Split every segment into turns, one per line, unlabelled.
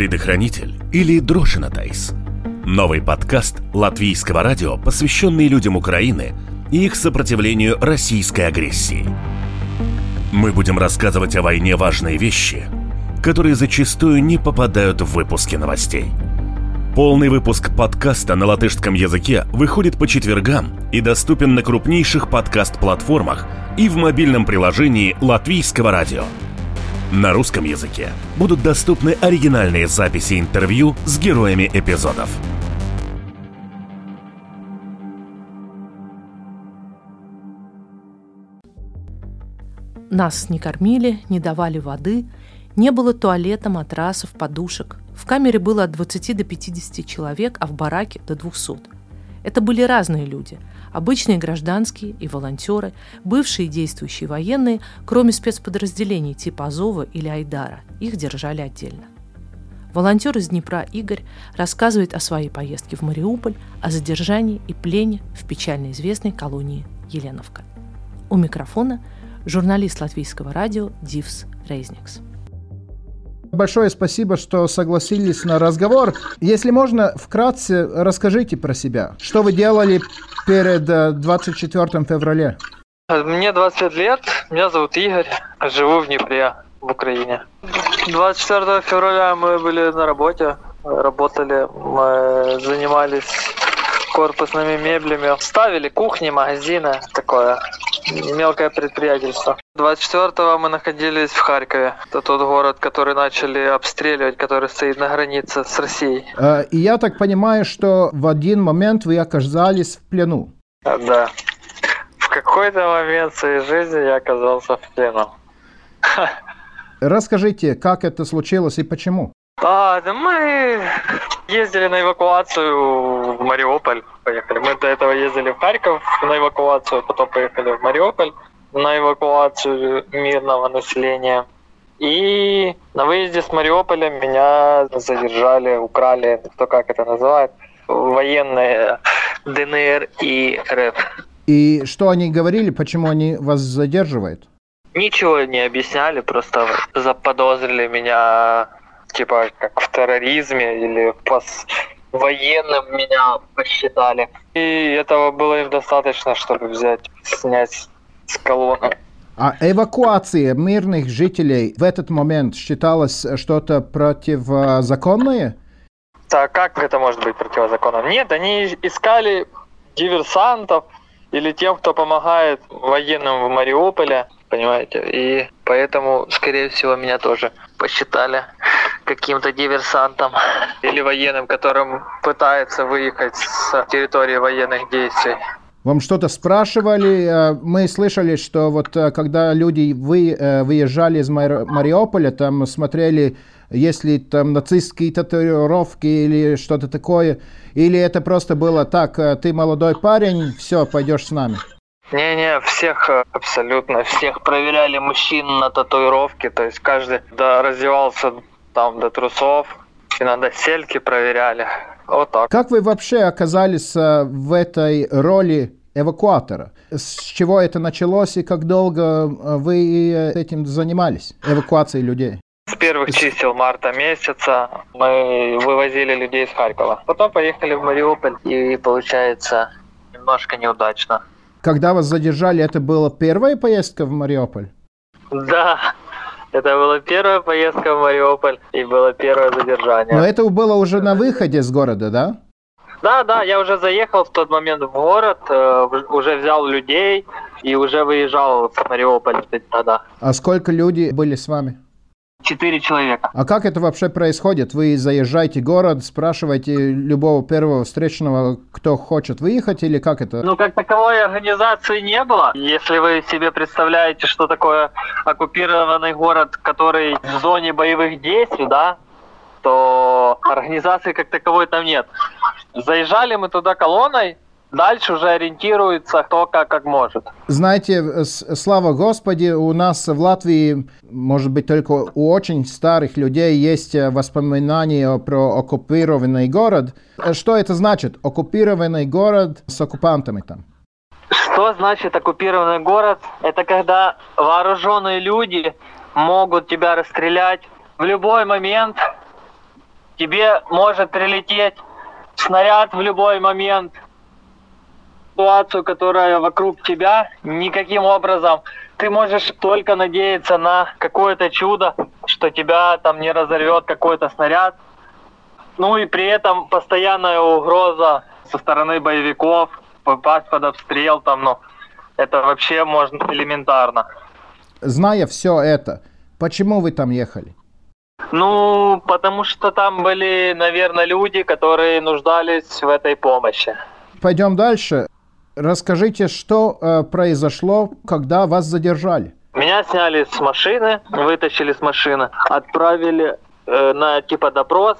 Предохранитель или Дрошинатайс. Новый подкаст латвийского радио, посвященный людям Украины и их сопротивлению российской агрессии. Мы будем рассказывать о войне важные вещи, которые зачастую не попадают в выпуски новостей. Полный выпуск подкаста на латышском языке выходит по четвергам и доступен на крупнейших подкаст-платформах и в мобильном приложении Латвийского радио – на русском языке будут доступны оригинальные записи интервью с героями эпизодов.
Нас не кормили, не давали воды, не было туалета, матрасов, подушек. В камере было от 20 до 50 человек, а в бараке до 200. Это были разные люди – Обычные гражданские и волонтеры, бывшие действующие военные, кроме спецподразделений типа Азова или Айдара, их держали отдельно. Волонтер из Днепра Игорь рассказывает о своей поездке в Мариуполь, о задержании и плене в печально известной колонии Еленовка. У микрофона журналист латвийского радио Дивс Рейзникс.
Большое спасибо, что согласились на разговор. Если можно, вкратце расскажите про себя. Что вы делали перед 24 э, февраля?
Мне 25 лет, меня зовут Игорь, живу в Днепре, в Украине. 24 февраля мы были на работе, работали, мы занимались корпусными меблями, ставили кухни, магазины, такое мелкое предприятельство. 24-го мы находились в Харькове. Это тот город, который начали обстреливать, который стоит на границе с Россией.
А, и я так понимаю, что в один момент вы оказались в плену.
Да. В какой-то момент своей жизни я оказался в плену.
Расскажите, как это случилось и почему?
А, да мы ездили на эвакуацию в Мариуполь. Поехали. Мы до этого ездили в Харьков на эвакуацию, потом поехали в Мариуполь на эвакуацию мирного населения. И на выезде с Мариуполя меня задержали, украли, кто как это называет, военные ДНР и РФ.
И что они говорили, почему они вас задерживают?
Ничего не объясняли, просто заподозрили меня типа как в терроризме или пос военным меня посчитали. И этого было им достаточно, чтобы взять, снять с колонны.
А эвакуация мирных жителей в этот момент считалось что-то противозаконное?
Так как это может быть противозаконным? Нет, они искали диверсантов или тем, кто помогает военным в Мариуполе, понимаете? И поэтому, скорее всего, меня тоже посчитали каким-то диверсантом или военным, которым пытается выехать с территории военных действий.
Вам что-то спрашивали? Э, мы слышали, что вот э, когда люди вы, э, выезжали из Мариуполя, там смотрели, есть ли там нацистские татуировки или что-то такое, или это просто было так, ты молодой парень, все, пойдешь с нами?
Не-не, всех абсолютно, всех проверяли мужчин на татуировки, то есть каждый да, раздевался там до трусов, иногда сельки проверяли. Вот так.
Как вы вообще оказались э, в этой роли эвакуатора? С чего это началось и как долго э, вы э, этим занимались, эвакуацией людей?
С первых чисел марта месяца мы вывозили людей из Харькова. Потом поехали в Мариуполь и, получается, немножко неудачно.
Когда вас задержали, это была первая поездка в Мариуполь?
Да, это была первая поездка в Мариуполь и было первое задержание.
Но это было уже на выходе с города, да?
Да, да, я уже заехал в тот момент в город, э, уже взял людей и уже выезжал в Мариуполь тогда.
А сколько людей были с вами?
Четыре человека.
А как это вообще происходит? Вы заезжаете в город, спрашиваете любого первого встречного, кто хочет выехать, или как это?
Ну, как таковой организации не было. Если вы себе представляете, что такое оккупированный город, который в зоне боевых действий, да, то организации как таковой там нет. Заезжали мы туда колонной, Дальше уже ориентируется кто как, как может.
Знаете, слава Господи, у нас в Латвии, может быть, только у очень старых людей есть э, воспоминания про оккупированный город. Что это значит? Оккупированный город с оккупантами там.
Что значит оккупированный город? Это когда вооруженные люди могут тебя расстрелять в любой момент, тебе может прилететь снаряд в любой момент, ситуацию, которая вокруг тебя, никаким образом ты можешь только надеяться на какое-то чудо, что тебя там не разорвет какой-то снаряд. Ну и при этом постоянная угроза со стороны боевиков, попасть под обстрел там, ну, это вообще можно элементарно.
Зная все это, почему вы там ехали?
Ну, потому что там были, наверное, люди, которые нуждались в этой помощи.
Пойдем дальше. Расскажите, что э, произошло, когда вас задержали?
Меня сняли с машины, вытащили с машины, отправили э, на типа допрос.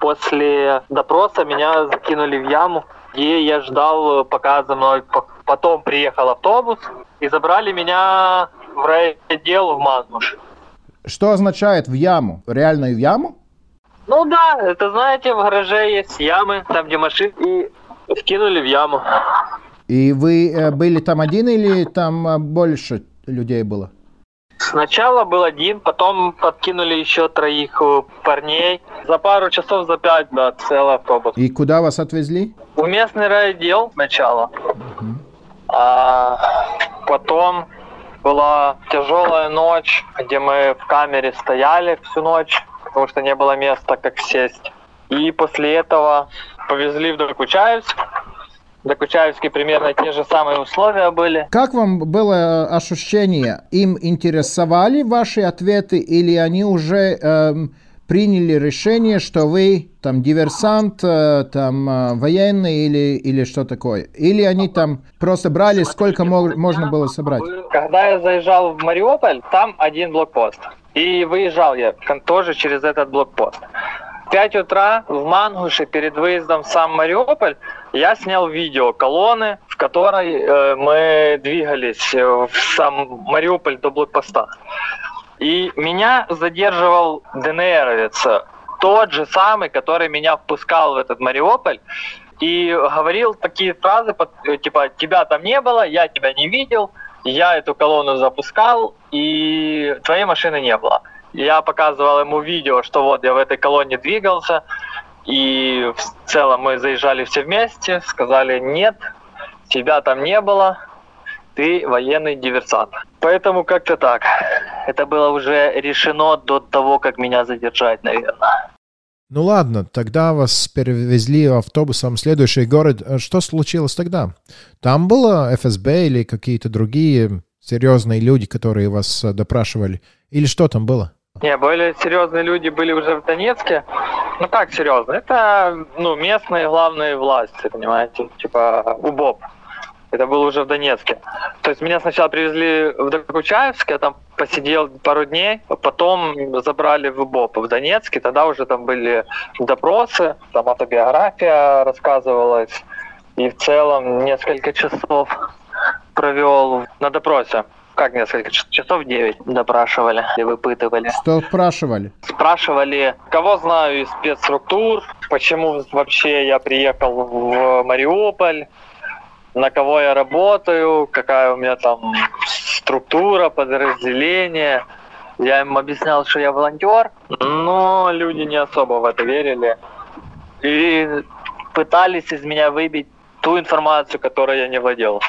После допроса меня закинули в яму, где я ждал, пока за мной потом приехал автобус и забрали меня в райотдел в Мазмуш.
Что означает в яму? Реально в яму?
Ну да, это знаете, в гараже есть ямы, там где машины, и скинули в яму.
И вы э, были там один или там э, больше людей было?
Сначала был один, потом подкинули еще троих э, парней. За пару часов, за пять, да, целый автобус.
И куда вас отвезли?
В местный райотдел сначала. Угу. А потом была тяжелая ночь, где мы в камере стояли всю ночь, потому что не было места, как сесть. И после этого повезли в Докучаевск, Докучаевске примерно те же самые условия были.
Как вам было ощущение? Им интересовали ваши ответы или они уже эм, приняли решение, что вы там диверсант, э, там э, военный или, или что такое? Или они там просто брали, сколько мог, можно было собрать?
Когда я заезжал в Мариуполь, там один блокпост. И выезжал я тоже через этот блокпост. 5 утра в Мангуше перед выездом в сам Мариуполь я снял видео колонны, в которой э, мы двигались в сам Мариуполь до блокпоста. И меня задерживал ДНРовец, тот же самый, который меня впускал в этот Мариуполь, и говорил такие фразы, типа, тебя там не было, я тебя не видел, я эту колонну запускал, и твоей машины не было. Я показывал ему видео, что вот я в этой колонне двигался, и в целом мы заезжали все вместе, сказали нет, тебя там не было, ты военный диверсант. Поэтому как-то так. Это было уже решено до того, как меня задержать, наверное.
Ну ладно, тогда вас перевезли автобусом в следующий город. Что случилось тогда? Там было ФСБ или какие-то другие серьезные люди, которые вас допрашивали? Или что там было?
Не, более серьезные люди были уже в Донецке. Ну как серьезно? Это ну, местные главные власти, понимаете, типа УБОП. Это было уже в Донецке. То есть меня сначала привезли в Докучаевск, я там посидел пару дней, потом забрали в УБОП в Донецке, тогда уже там были допросы, там автобиография рассказывалась, и в целом несколько часов провел на допросе как несколько часов, 9 допрашивали и выпытывали.
Что спрашивали?
Спрашивали, кого знаю из спецструктур, почему вообще я приехал в Мариуполь, на кого я работаю, какая у меня там структура, подразделение. Я им объяснял, что я волонтер, но люди не особо в это верили. И пытались из меня выбить ту информацию, которой я не владел.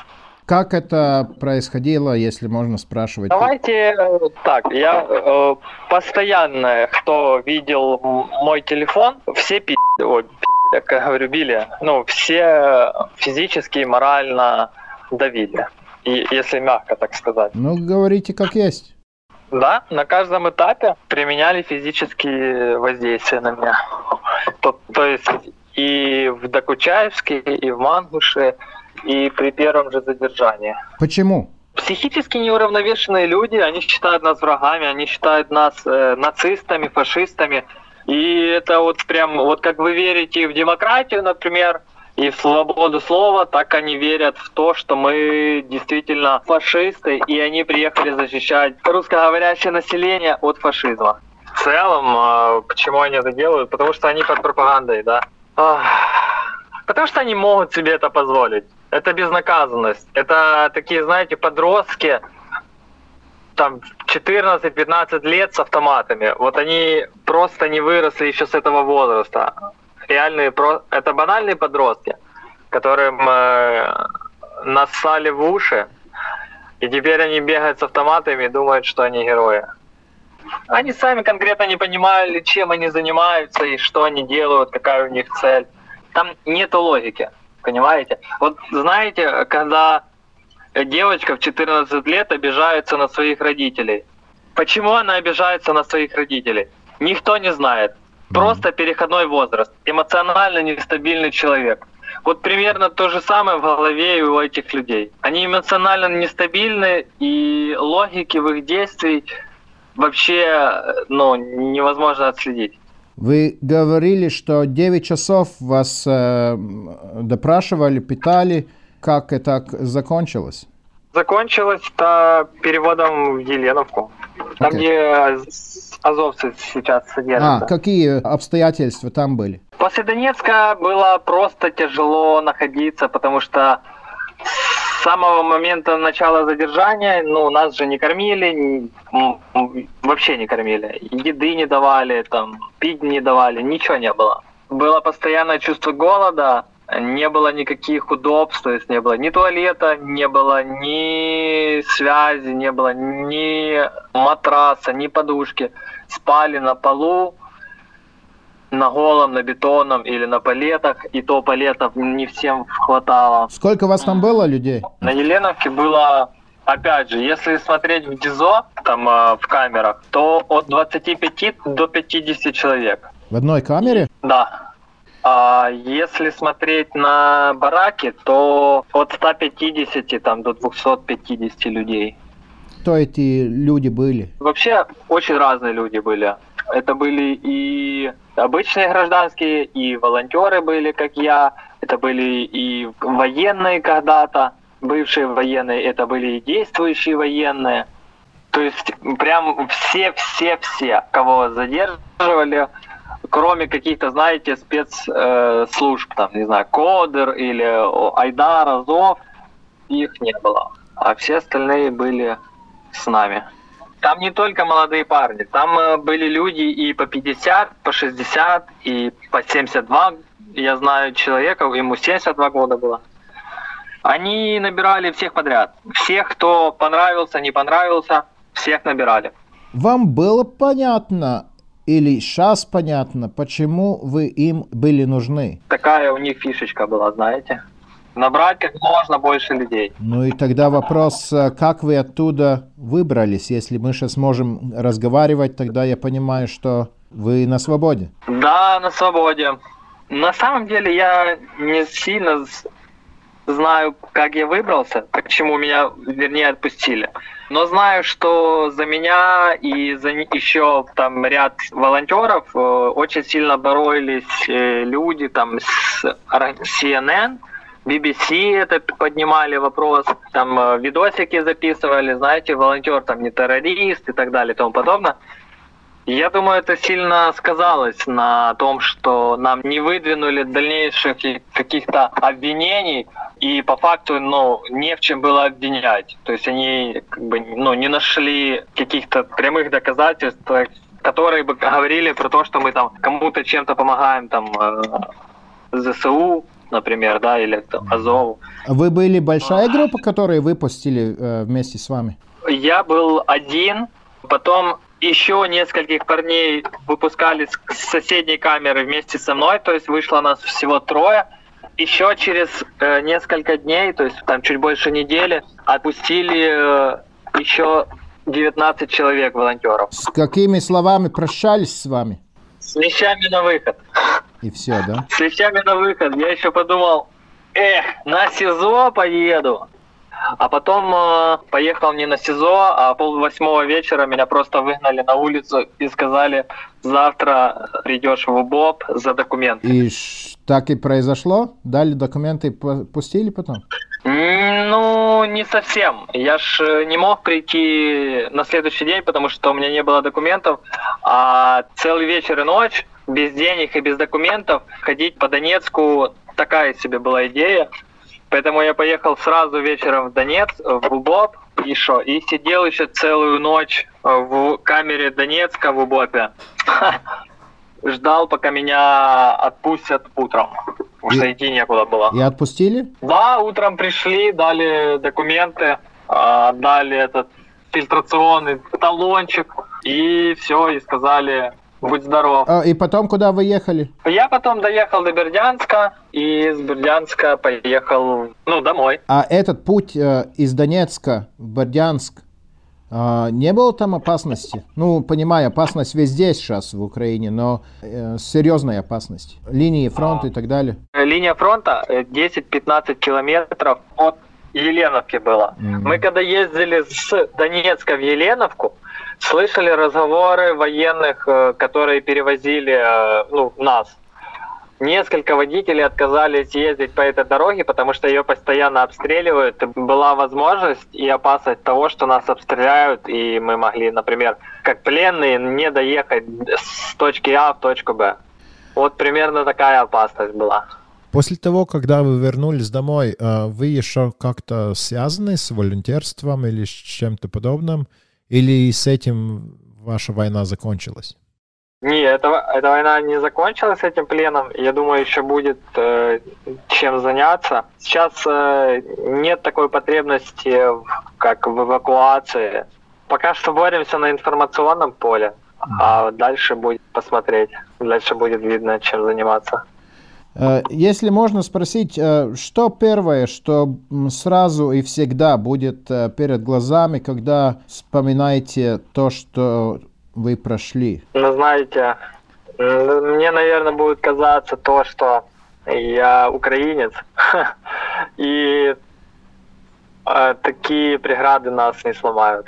Как это происходило, если можно спрашивать?
Давайте э, так, я э, постоянно, кто видел мой телефон, все пи***, ой, пи***, как говорю, били, ну, все физически и морально давили, и, если мягко так сказать.
Ну, говорите как есть.
Да, на каждом этапе применяли физические воздействия на меня. То, то есть и в Докучаевске, и в Мангуше, и при первом же задержании.
Почему?
Психически неуравновешенные люди, они считают нас врагами, они считают нас э, нацистами, фашистами. И это вот прям, вот как вы верите в демократию, например, и в свободу слова, так они верят в то, что мы действительно фашисты, и они приехали защищать русскоговорящее население от фашизма. В целом, почему они это делают? Потому что они под пропагандой, да. Потому что они могут себе это позволить. Это безнаказанность. Это такие, знаете, подростки. там 14-15 лет с автоматами. Вот они просто не выросли еще с этого возраста. Реальные, про... это банальные подростки, которым э, нассали в уши, и теперь они бегают с автоматами и думают, что они герои. Они сами конкретно не понимали, чем они занимаются и что они делают, какая у них цель. Там нет логики, понимаете? Вот знаете, когда девочка в 14 лет обижается на своих родителей. Почему она обижается на своих родителей? Никто не знает. Просто переходной возраст, эмоционально нестабильный человек. Вот примерно то же самое в голове у этих людей. Они эмоционально нестабильны, и логики в их действий вообще ну, невозможно отследить.
Вы говорили, что 9 часов вас э, допрашивали, питали. Как это закончилось?
Закончилось это переводом в Еленовку. Там, okay. где азовцы сейчас содержатся.
А, какие обстоятельства там были?
После Донецка было просто тяжело находиться, потому что самого момента начала задержания, ну, нас же не кормили, вообще не кормили. Еды не давали, там, пить не давали, ничего не было. Было постоянное чувство голода, не было никаких удобств, то есть не было ни туалета, не было ни связи, не было ни матраса, ни подушки. Спали на полу, на голом, на бетонном или на палетах, и то палетов не всем хватало.
Сколько вас там было людей?
На Еленовке было, опять же, если смотреть в ДИЗО, там э, в камерах, то от 25 до 50 человек.
В одной камере?
Да. А если смотреть на бараки, то от 150 там, до 250 людей.
Кто эти люди были?
Вообще очень разные люди были. Это были и обычные гражданские, и волонтеры были, как я. Это были и военные когда-то, бывшие военные. Это были и действующие военные. То есть прям все-все-все, кого задерживали, кроме каких-то, знаете, спецслужб, э, там, не знаю, Кодер или Айдар, Азов, их не было. А все остальные были с нами. Там не только молодые парни, там э, были люди и по 50, по 60, и по 72. Я знаю человека, ему 72 года было. Они набирали всех подряд. Всех, кто понравился, не понравился, всех набирали.
Вам было понятно, или сейчас понятно, почему вы им были нужны?
Такая у них фишечка была, знаете. Набрать как можно больше людей.
Ну и тогда вопрос, э, как вы оттуда выбрались? Если мы сейчас можем разговаривать, тогда я понимаю, что вы на свободе.
Да, на свободе. На самом деле я не сильно знаю, как я выбрался, почему меня, вернее, отпустили. Но знаю, что за меня и за еще там ряд волонтеров э, очень сильно боролись э, люди там с CNN, BBC это поднимали вопрос, там э, видосики записывали, знаете, волонтер там не террорист и так далее и тому подобное. Я думаю, это сильно сказалось на том, что нам не выдвинули дальнейших каких-то обвинений, и по факту, ну, не в чем было обвинять. То есть они как бы, ну, не нашли каких-то прямых доказательств, которые бы говорили про то, что мы там кому-то чем-то помогаем, там, э, ЗСУ, например, да, или там, Азову.
А вы были большая группа, которые выпустили э, вместе с вами?
Я был один, потом еще нескольких парней выпускали с соседней камеры вместе со мной, то есть вышло нас всего трое – еще через э, несколько дней, то есть там чуть больше недели, отпустили э, еще 19 человек волонтеров.
С какими словами прощались с вами?
С вещами на выход.
И все, да?
С вещами на выход. Я еще подумал, эх, на СИЗО поеду. А потом э, поехал не на СИЗО, а пол восьмого вечера меня просто выгнали на улицу и сказали, завтра придешь в УБОП за документы.
И так и произошло? Дали документы и пустили потом?
Ну, не совсем. Я ж э, не мог прийти на следующий день, потому что у меня не было документов, а целый вечер и ночь без денег и без документов ходить по Донецку такая себе была идея. Поэтому я поехал сразу вечером в Донец, в УБОП, И что? И сидел еще целую ночь в камере Донецка в Убопе. Ждал, пока меня отпустят утром. Потому что идти некуда было.
И отпустили?
Да, утром пришли, дали документы, а, дали этот фильтрационный талончик, и все, и сказали, будь здоров.
А, и потом куда вы ехали?
Я потом доехал до Бердянска, и из Бердянска поехал, ну, домой.
А этот путь э, из Донецка в Бердянск, э, не было там опасности? Ну, понимаю, опасность везде сейчас в Украине, но э, серьезная опасность. Линии фронта и так далее.
Линия фронта э, 10-15 километров от Еленовки было.
Мгм.
Мы когда ездили с Донецка в Еленовку, слышали разговоры военных, э, которые перевозили э, ну, нас. Несколько водителей отказались ездить по этой дороге, потому что ее постоянно обстреливают. Была возможность и опасность того, что нас обстреляют, и мы могли, например, как пленные, не доехать с точки А в точку Б. Вот примерно такая опасность была.
После того, когда вы вернулись домой, э, вы еще как-то связаны с волонтерством или с чем-то подобным? Или с этим ваша война закончилась?
Не, эта, эта война не закончилась этим пленом. Я думаю, еще будет э, чем заняться. Сейчас э, нет такой потребности, как в эвакуации. Пока что боремся на информационном поле, а дальше будет посмотреть. Дальше будет видно, чем заниматься.
Э, Если можно спросить, э, что первое, что сразу и всегда будет э, перед глазами, когда вспоминаете то, что вы прошли?
Но знаете, мне, наверное, будет казаться то, что я украинец, и э, такие преграды нас не сломают.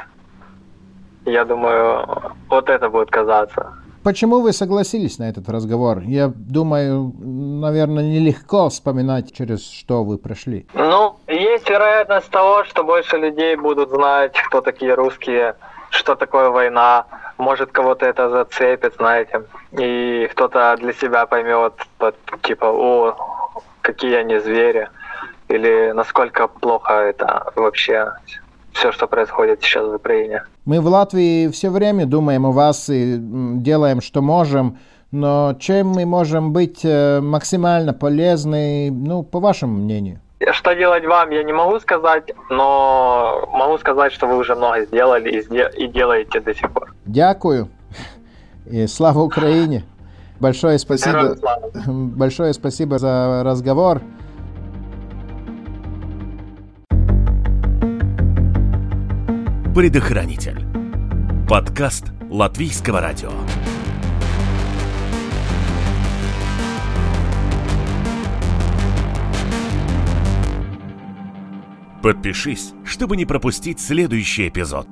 Я думаю, вот это будет казаться.
Почему вы согласились на этот разговор? Я думаю, наверное, нелегко вспоминать, через что вы прошли.
Ну, есть вероятность того, что больше людей будут знать, кто такие русские, что такое война. Может, кого-то это зацепит, знаете. И кто-то для себя поймет, типа, о, какие они звери. Или насколько плохо это вообще все, что происходит сейчас в Украине.
Мы в Латвии все время думаем о вас и делаем, что можем, но чем мы можем быть э, максимально полезны, ну, по вашему мнению?
Что делать вам, я не могу сказать, но могу сказать, что вы уже много сделали и, и делаете до сих пор.
Дякую. И слава Украине. Большое спасибо. Большое спасибо за разговор.
Предохранитель. Подкаст Латвийского радио. Подпишись, чтобы не пропустить следующий эпизод.